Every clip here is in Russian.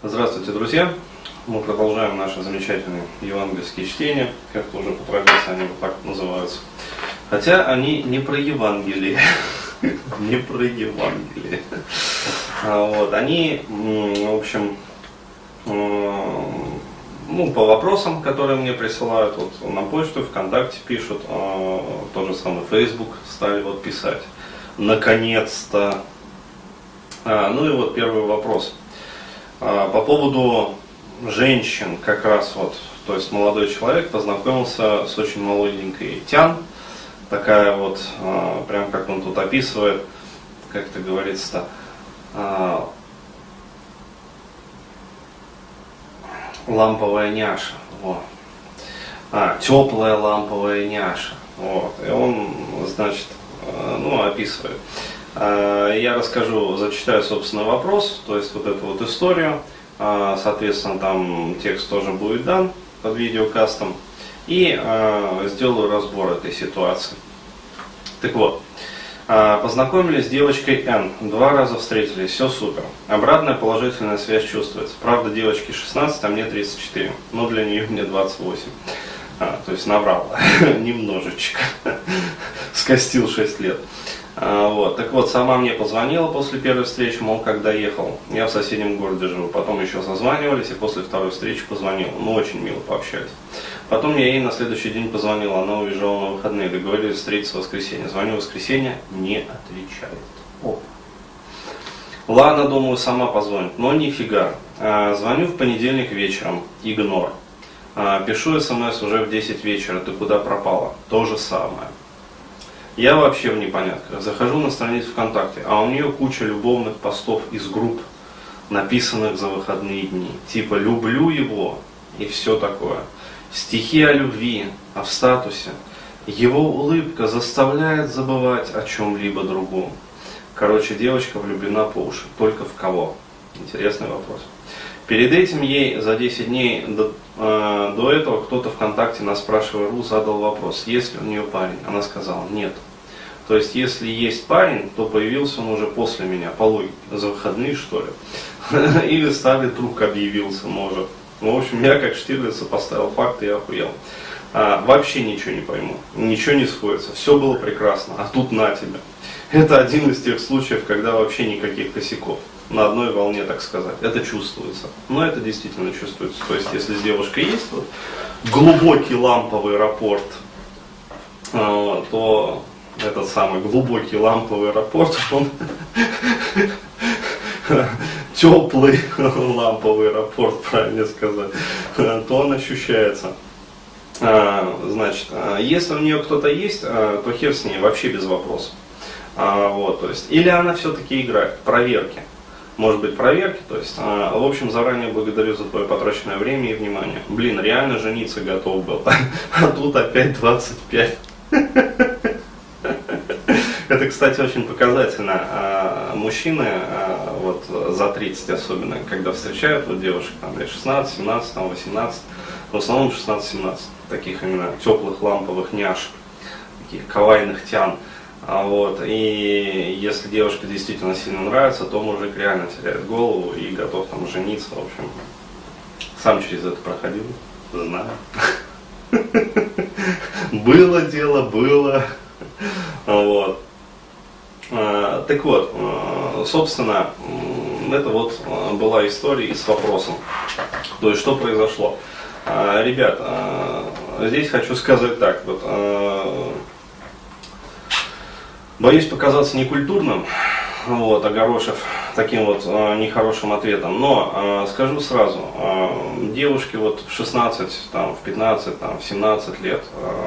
Здравствуйте, друзья! Мы продолжаем наши замечательные евангельские чтения, как-то уже по традиции они вот так называются. Хотя они не про Евангелие, не про Евангелие. А вот, они, в общем, ну, по вопросам, которые мне присылают, вот на почту, ВКонтакте пишут, а, тот же самый Facebook стали вот писать. Наконец-то. А, ну и вот первый вопрос. А, по поводу женщин, как раз вот, то есть молодой человек познакомился с очень молоденькой Тян, такая вот, а, прям как он тут описывает, как это говорится-то, а, ламповая няша. Вот. А, теплая ламповая няша. Вот. И он, значит, ну, описывает. Я расскажу, зачитаю, собственно, вопрос, то есть вот эту вот историю. Соответственно, там текст тоже будет дан под видеокастом. И сделаю разбор этой ситуации. Так вот, Познакомились с девочкой Н. Два раза встретились, все супер. Обратная положительная связь чувствуется. Правда, девочке 16, а мне 34. Но для нее мне 28. А, то есть наврал немножечко. Скостил 6 лет. А, вот. Так вот, сама мне позвонила после первой встречи, мол, когда ехал. Я в соседнем городе живу. Потом еще созванивались, и после второй встречи позвонил. Ну, очень мило пообщались. Потом я ей на следующий день позвонил, она уезжала на выходные, договорились встретиться в воскресенье. Звоню в воскресенье, не отвечает. О. Ладно, думаю, сама позвонит, но нифига. А, звоню в понедельник вечером, игнор. А, пишу смс уже в 10 вечера, ты куда пропала? То же самое. Я вообще в непонятках. Захожу на страницу ВКонтакте, а у нее куча любовных постов из групп, написанных за выходные дни. Типа «люблю его» и все такое. Стихи о любви, а в статусе. Его улыбка заставляет забывать о чем-либо другом. Короче, девочка влюблена по уши. Только в кого? Интересный вопрос. Перед этим ей за 10 дней до, э, до этого кто-то ВКонтакте на спрашивая.ру задал вопрос, есть ли у нее парень. Она сказала, нет. То есть, если есть парень, то появился он уже после меня, по логике, за выходные что ли. Или старый друг объявился, может. Ну, в общем, я как Штирлица поставил факты и охуел. А, вообще ничего не пойму, ничего не сходится, все было прекрасно, а тут на тебя. Это один из тех случаев, когда вообще никаких косяков. На одной волне, так сказать. Это чувствуется. Но это действительно чувствуется. То есть, если с девушкой есть вот, глубокий ламповый рапорт, а, то этот самый глубокий ламповый рапорт, он теплый ламповый рапорт, правильно сказать, то он ощущается. А, значит, а, если у нее кто-то есть, а, то хер с ней, вообще без вопросов. Вот, то есть, или она все-таки играет, проверки. Может быть, проверки, то есть, в общем, заранее благодарю за твое потраченное время и внимание. Блин, реально жениться готов был, а тут опять 25. Это, кстати, очень показательно. А, мужчины, а, вот за 30 особенно, когда встречают вот девушек, там лет 16, 17, там, 18, в основном 16-17, таких именно теплых ламповых няш, таких кавайных тян. А вот, и если девушка действительно сильно нравится, то мужик реально теряет голову и готов там жениться, в общем. Сам через это проходил, знаю. Было дело, было. Вот. А, так вот, а, собственно, это вот а, была история с вопросом. То есть, что произошло? Ребят, здесь хочу сказать так. Вот, боюсь показаться некультурным, вот, огорошив таким вот э, нехорошим ответом. Но э, скажу сразу, э, девушки вот в 16, там, в 15, там, в 17 лет,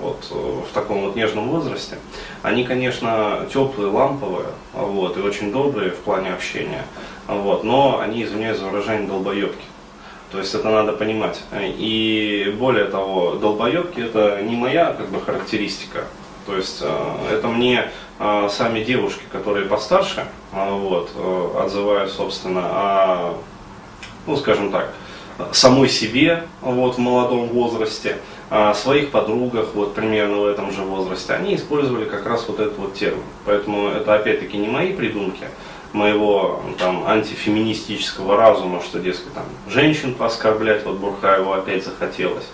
вот, в таком вот нежном возрасте, они, конечно, теплые, ламповые, вот, и очень добрые в плане общения, вот, но они, извиняюсь за выражение, долбоебки. То есть это надо понимать. И более того, долбоебки это не моя как бы характеристика. То есть это мне сами девушки, которые постарше, э, вот, отзывают, собственно, о, ну, скажем так, самой себе вот, в молодом возрасте, о своих подругах вот, примерно в этом же возрасте, они использовали как раз вот этот вот термин. Поэтому это опять-таки не мои придумки, моего там антифеминистического разума, что, дескать, там женщин пооскорблять, вот Бурхаеву опять захотелось.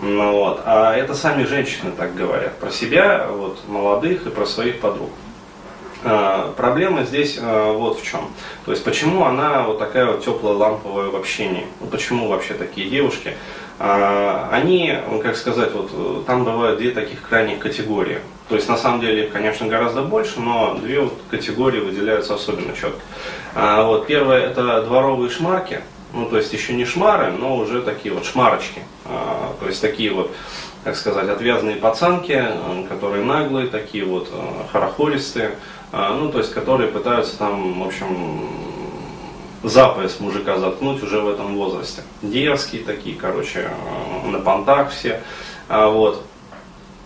Ну, вот. А это сами женщины так говорят про себя, вот, молодых и про своих подруг. А, проблема здесь а, вот в чем. То есть почему она вот такая вот теплая ламповая в общении? Ну, почему вообще такие девушки? А, они, как сказать, вот там бывают две таких крайних категории. То есть на самом деле их, конечно, гораздо больше, но две вот категории выделяются особенно четко. Вот, первое это дворовые шмарки, ну то есть еще не шмары, но уже такие вот шмарочки. То есть такие вот как сказать, отвязные пацанки, которые наглые, такие вот хорохористые, а, ну, то есть, которые пытаются там, в общем, за пояс мужика заткнуть уже в этом возрасте. Дерзкие такие, короче, на понтах все, а, вот.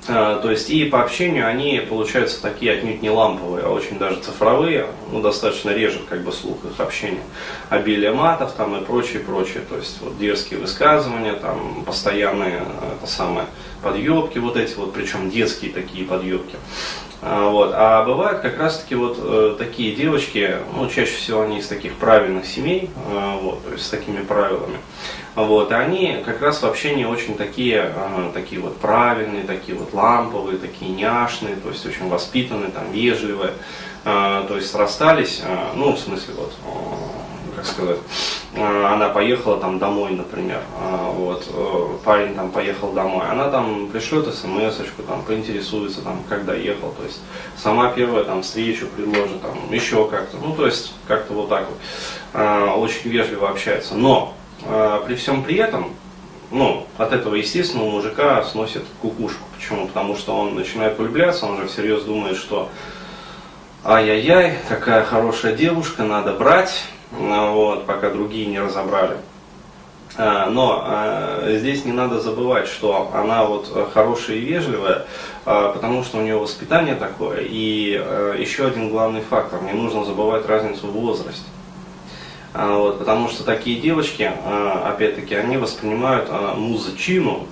А, то есть и по общению они получаются такие отнюдь не ламповые, а очень даже цифровые, ну достаточно режет как бы слух их общения. Обилие матов там и прочее, прочее. То есть вот дерзкие высказывания, там постоянные это самое, подъебки вот эти вот, причем детские такие подъебки. А, вот. А бывают как раз-таки вот э, такие девочки, ну, чаще всего они из таких правильных семей, э, вот, то есть с такими правилами. Вот, и они как раз в общении очень такие, э, такие вот правильные, такие вот ламповые, такие няшные, то есть очень воспитанные, там, вежливые. Э, то есть расстались, э, ну, в смысле, вот, как сказать, э, она поехала там домой, например, э, вот, э, парень там поехал домой, она там пришлет смс там, поинтересуется, там, когда ехал, то есть сама первая там встречу предложит, там, еще как-то, ну, то есть как-то вот так вот, очень вежливо общается, но при всем при этом, ну, от этого, естественно, у мужика сносит кукушку. Почему? Потому что он начинает влюбляться, он же всерьез думает, что ай-яй-яй, какая хорошая девушка, надо брать, вот, пока другие не разобрали. А, но а, здесь не надо забывать, что она вот хорошая и вежливая, а, потому что у нее воспитание такое. И еще один главный фактор, не нужно забывать разницу в возрасте. Вот, потому что такие девочки, опять-таки, они воспринимают музычину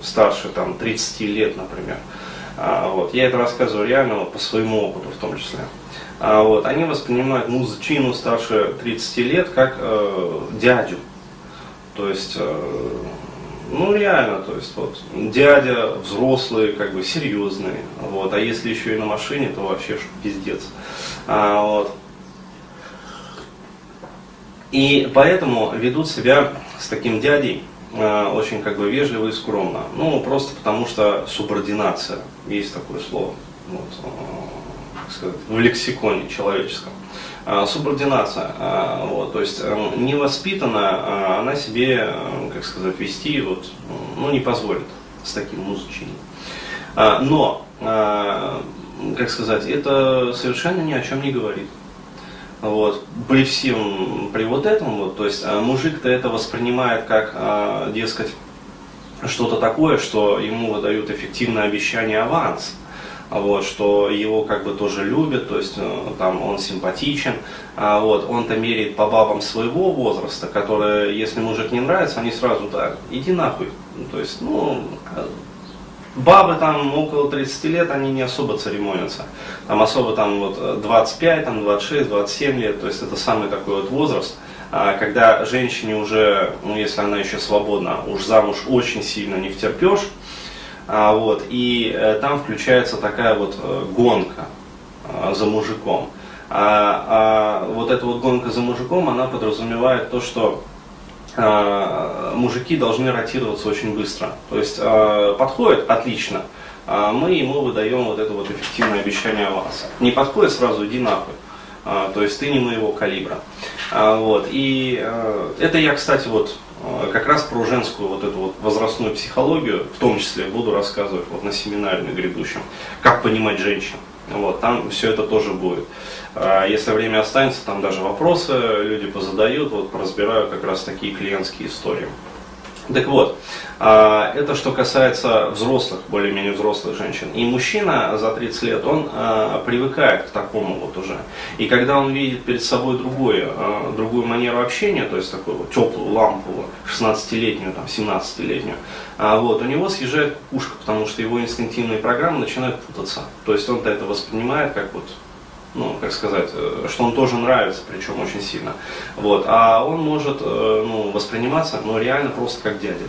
старше там, 30 лет, например. Вот, я это рассказываю реально по своему опыту в том числе. А, вот, они воспринимают мужчину старше 30 лет как э, дядю. То есть, э, ну реально, то есть вот дядя взрослый, как бы серьезный. Вот, а если еще и на машине, то вообще пиздец. А, вот. И поэтому ведут себя с таким дядей э, очень как бы вежливо и скромно. Ну, просто потому что субординация, есть такое слово. Вот, э, сказать, в лексиконе человеческом. А, субординация, а, вот, то есть эм, невоспитанная, а, она себе, э, как сказать, вести вот, ну, не позволит с таким музычением. Но, как сказать, это совершенно ни о чем не говорит. Вот. При всем, при вот этом, вот, то есть мужик-то это воспринимает как, дескать, что-то такое, что ему выдают эффективное обещание аванс вот, что его как бы тоже любят, то есть э, там он симпатичен, а, вот, он-то меряет по бабам своего возраста, которые, если мужик не нравится, они сразу, так, иди нахуй, то есть, ну, бабы там около 30 лет, они не особо церемонятся, там особо там вот 25, там 26, 27 лет, то есть это самый такой вот возраст, а, когда женщине уже, ну если она еще свободна, уж замуж очень сильно не втерпешь, а, вот, и э, там включается такая вот э, гонка э, за мужиком. А, а вот эта вот гонка за мужиком, она подразумевает то, что а, мужики должны ротироваться очень быстро. То есть а, подходит отлично, а мы ему выдаем вот это вот эффективное обещание аванса. Не подходит сразу, иди нахуй. А, то есть ты не моего калибра. А, вот. И а, это я, кстати, вот как раз про женскую вот эту вот возрастную психологию, в том числе буду рассказывать вот на семинаре на грядущем, как понимать женщин. Вот, там все это тоже будет. А, если время останется, там даже вопросы люди позадают, вот разбираю как раз такие клиентские истории. Так вот, а, это что касается взрослых, более-менее взрослых женщин. И мужчина за 30 лет, он а, привыкает к такому вот уже. И когда он видит перед собой другое, а, другую манеру общения, то есть такую вот теплую, ламповую, 16-летнюю, там, 17-летнюю, вот, у него съезжает ушко, потому что его инстинктивные программы начинают путаться. То есть он это воспринимает как вот ну, как сказать, э, что он тоже нравится, причем очень сильно. Вот. А он может э, ну, восприниматься ну, реально просто как дядя.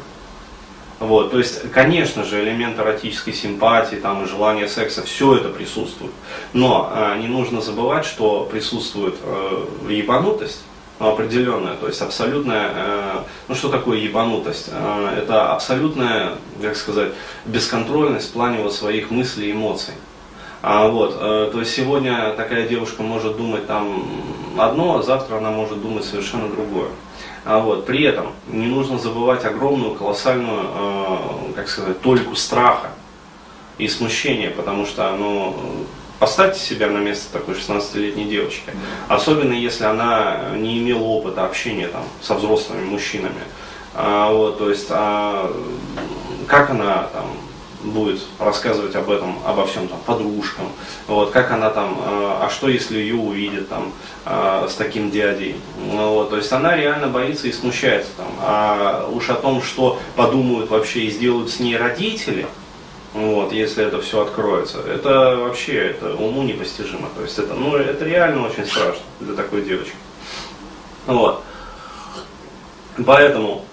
Вот, то есть, конечно же, элемент эротической симпатии там, и желания секса, все это присутствует. Но э, не нужно забывать, что присутствует ебанутость, определенная, то есть абсолютная, ну что такое ебанутость? Это абсолютная, как сказать, бесконтрольность в плане вот своих мыслей и эмоций. А, вот, э, то есть сегодня такая девушка может думать там одно, а завтра она может думать совершенно другое. А вот, при этом не нужно забывать огромную, колоссальную, э, как сказать, толику страха и смущения, потому что, ну, поставьте себя на место такой 16-летней девочки, особенно если она не имела опыта общения там, со взрослыми мужчинами. А, вот, то есть, а, как она там, будет рассказывать об этом, обо всем там подружкам, вот, как она там, э, а что если ее увидят там э, с таким дядей, ну, вот, то есть она реально боится и смущается там, а уж о том, что подумают вообще и сделают с ней родители, вот, если это все откроется, это вообще это уму непостижимо, то есть это, ну, это реально очень страшно для такой девочки, вот, поэтому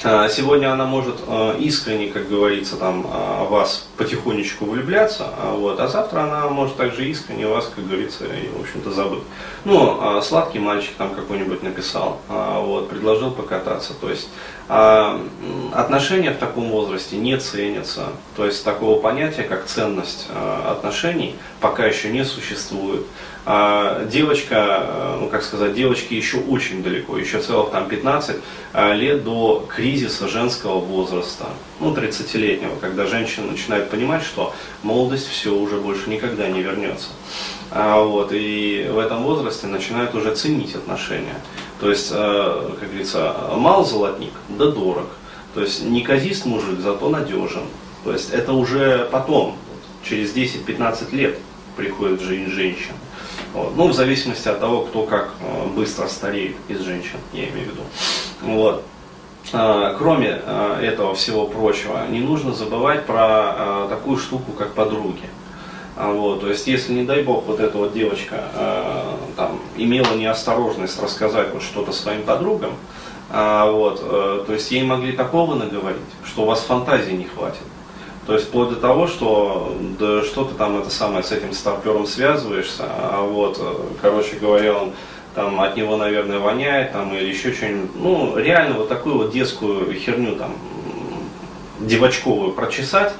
сегодня она может а, искренне, как говорится, там, а, вас потихонечку влюбляться, вот, а завтра она может также искренне вас, как говорится, и, в общем-то, забыть. Ну, сладкий мальчик там какой-нибудь написал, вот, предложил покататься. То есть отношения в таком возрасте не ценятся. То есть такого понятия, как ценность отношений, пока еще не существует. А девочка, э, ну как сказать, девочки еще очень далеко, еще целых там 15 э, лет до кризиса женского возраста, ну 30-летнего, когда женщина начинает понимать, что молодость все уже больше никогда не вернется. А вот, и в этом возрасте начинают уже ценить отношения. То есть, э, как говорится, мал золотник, да дорог. То есть неказист мужик, зато надежен. То есть это уже потом, через 10-15 лет приходит жизнь женщина. Вот. Ну, в зависимости от того, кто как э, быстро стареет из женщин, я имею в виду. Вот. А, кроме э, этого всего прочего, не нужно забывать про э, такую штуку, как подруги. А, вот, то есть, если, не дай бог, вот эта вот девочка там, имела неосторожность рассказать вот что-то своим подругам, а, вот, то есть ей могли такого наговорить, что у вас фантазии не хватит. То есть вплоть до того, что да что ты там это самое с этим старпером связываешься, а вот, э, короче говоря, он там от него, наверное, воняет там или еще что-нибудь. Ну, реально вот такую вот детскую херню там девочковую прочесать.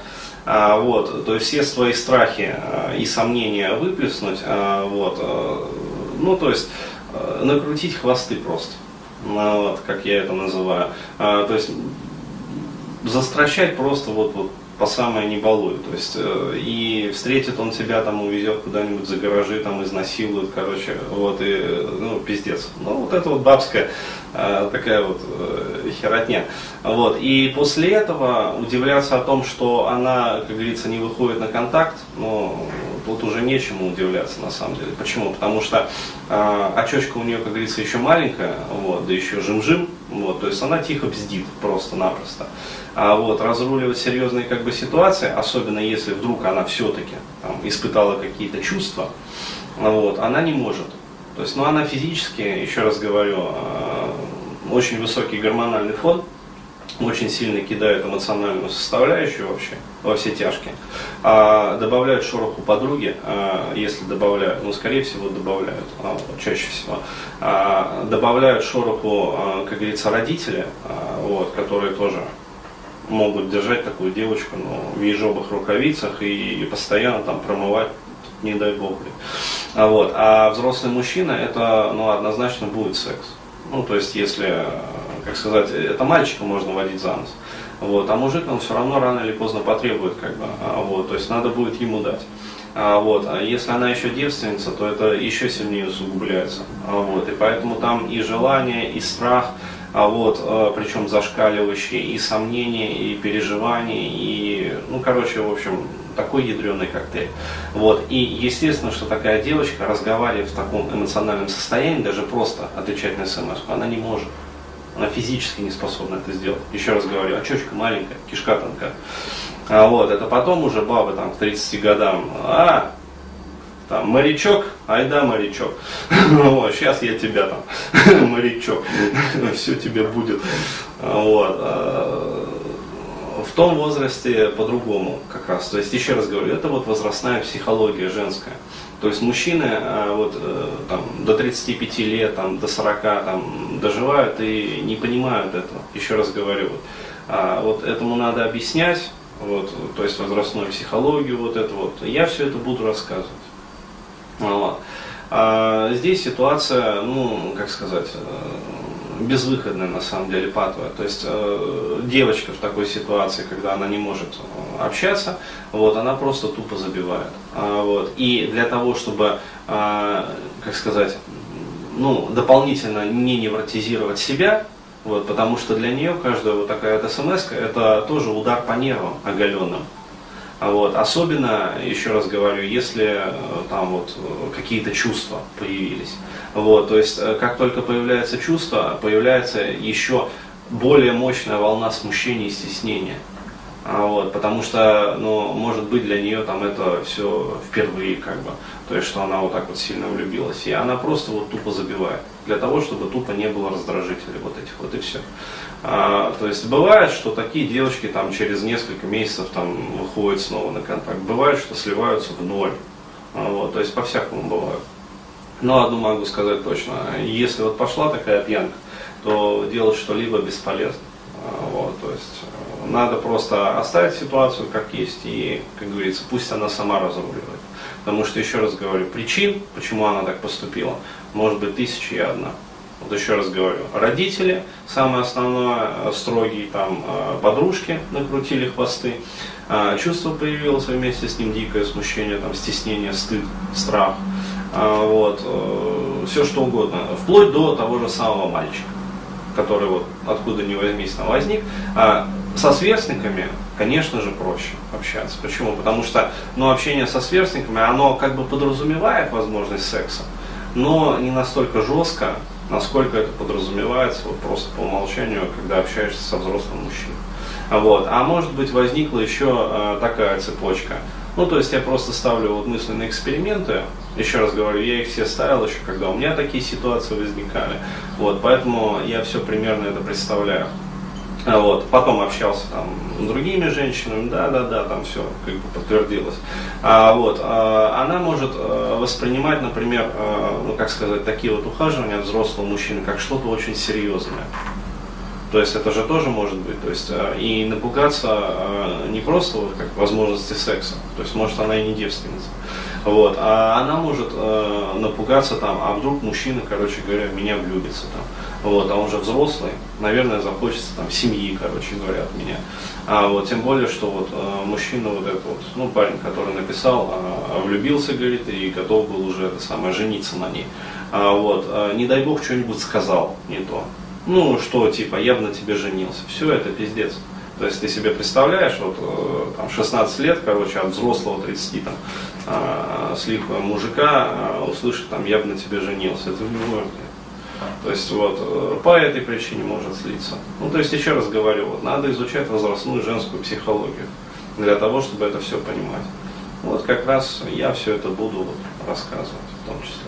А, вот, то есть все свои страхи а, и сомнения выплеснуть, а, вот, а, ну, то есть а, накрутить хвосты просто, ну, вот, как я это называю. А, то есть застращать просто вот, вот по самое не балуй. То есть, э, и встретит он тебя, там, увезет куда-нибудь за гаражи, там, изнасилует, короче, вот, и, ну, пиздец. Ну, вот это вот бабская э, такая вот э, херотня. Вот, и после этого удивляться о том, что она, как говорится, не выходит на контакт, ну, тут уже нечему удивляться, на самом деле. Почему? Потому что э, очечка у нее, как говорится, еще маленькая, вот, да еще жим-жим, вот, то есть она тихо бздит просто-напросто. А вот разруливать серьезные как бы ситуации, особенно если вдруг она все-таки испытала какие-то чувства, вот, она не может. То есть, ну, она физически, еще раз говорю, э, очень высокий гормональный фон, очень сильно кидает эмоциональную составляющую вообще во все тяжкие. А добавляют шороху подруги, а, если добавляют, ну скорее всего добавляют, а, чаще всего, а, добавляют шороху, а, как говорится, родители, вот, которые тоже могут держать такую девочку ну, в ежовых рукавицах и, и постоянно там промывать, не дай бог. А, вот. а взрослый мужчина это ну, однозначно будет секс. Ну, то есть, если, как сказать, это мальчика можно водить за нос. Вот, а мужик он все равно рано или поздно потребует, как бы, а, вот, то есть надо будет ему дать. А, вот, а если она еще девственница, то это еще сильнее усугубляется. А, вот, и поэтому там и желание, и страх, а вот, а, причем зашкаливающие, и сомнения, и переживания, и, ну, короче, в общем, такой ядреный коктейль. Вот. И естественно, что такая девочка, разговаривая в таком эмоциональном состоянии, даже просто отвечать на смс, она не может. Она физически не способна это сделать. Еще раз говорю, очечка маленькая, кишка тонкая. А вот, это потом уже бабы там к 30 годам, а, там, морячок, айда морячок, вот, сейчас я тебя там, морячок, все тебе будет, вот, а, в том возрасте по-другому как раз, то есть еще раз говорю, это вот возрастная психология женская, то есть мужчины а, вот, э, там, до 35 лет, там, до 40 там, доживают и не понимают этого. Еще раз говорю, вот, а, вот этому надо объяснять, вот, то есть возрастную психологию, вот это вот. Я все это буду рассказывать. Вот. А здесь ситуация, ну, как сказать, э, безвыходная на самом деле патовая. То есть э, девочка в такой ситуации, когда она не может э, общаться, вот, она просто тупо забивает. А, вот. И для того, чтобы, э, как сказать, ну, дополнительно не невротизировать себя, вот, потому что для нее каждая вот такая вот смс это тоже удар по нервам оголенным. Вот, особенно, еще раз говорю, если э, там вот э, какие-то чувства появились. Вот, то есть, э, как только появляется чувство, появляется еще более мощная волна смущения и стеснения. А вот, потому что, ну, может быть, для нее там это все впервые, как бы, то есть, что она вот так вот сильно влюбилась. И она просто вот тупо забивает, для того, чтобы тупо не было раздражителей вот этих вот, и все. А, то есть, бывает, что такие девочки там через несколько месяцев там выходят снова на контакт. Бывает, что сливаются в ноль. А, вот, то есть, по-всякому бывает. Но одну могу сказать точно, если вот пошла такая пьянка, то делать что-либо бесполезно. А, вот, то есть надо просто оставить ситуацию как есть и, как говорится, пусть она сама разруливает. Потому что, еще раз говорю, причин, почему она так поступила, может быть тысячи и одна. Вот еще раз говорю, родители, самое основное, строгие там э, подружки накрутили хвосты, а, чувство появилось вместе с ним, дикое смущение, там, стеснение, стыд, страх, вот, э, все что угодно, вплоть до того же самого мальчика который вот откуда ни возьмись там возник, а со сверстниками, конечно же, проще общаться. Почему? Потому что ну, общение со сверстниками, оно как бы подразумевает возможность секса, но не настолько жестко, насколько это подразумевается вот просто по умолчанию, когда общаешься со взрослым мужчиной. Вот. А может быть возникла еще э, такая цепочка. Ну, то есть я просто ставлю вот мысленные эксперименты. Еще раз говорю, я их все ставил еще, когда у меня такие ситуации возникали. Вот, поэтому я все примерно это представляю. А вот, потом общался там с другими женщинами, да, да, да, там все как бы подтвердилось. А, вот, а, она может а, воспринимать, например, а, ну как сказать, такие вот ухаживания взрослого мужчины, как что-то очень серьезное. То есть это же тоже может быть. То есть э, и напугаться э, не просто вот как возможности секса, то есть может она и не девственница. Вот, а она может э, напугаться там, а вдруг мужчина, короче говоря, меня влюбится там. Вот, а он же взрослый, наверное, захочется там семьи, короче говоря, от меня. А вот тем более, что вот э, мужчина вот этот вот, ну, парень, который написал, э, влюбился, говорит, и готов был уже это самое жениться на ней. А вот, э, не дай бог, что-нибудь сказал не то ну, что, типа, я бы на тебе женился. Все это пиздец. То есть ты себе представляешь, вот э, там 16 лет, короче, от взрослого 30 там, э, слихого мужика э, услышать там, я бы на тебе женился. Это любой то есть вот э, по этой причине может слиться. Ну то есть еще раз говорю, вот надо изучать возрастную женскую психологию для того, чтобы это все понимать. Вот как раз я все это буду рассказывать в том числе.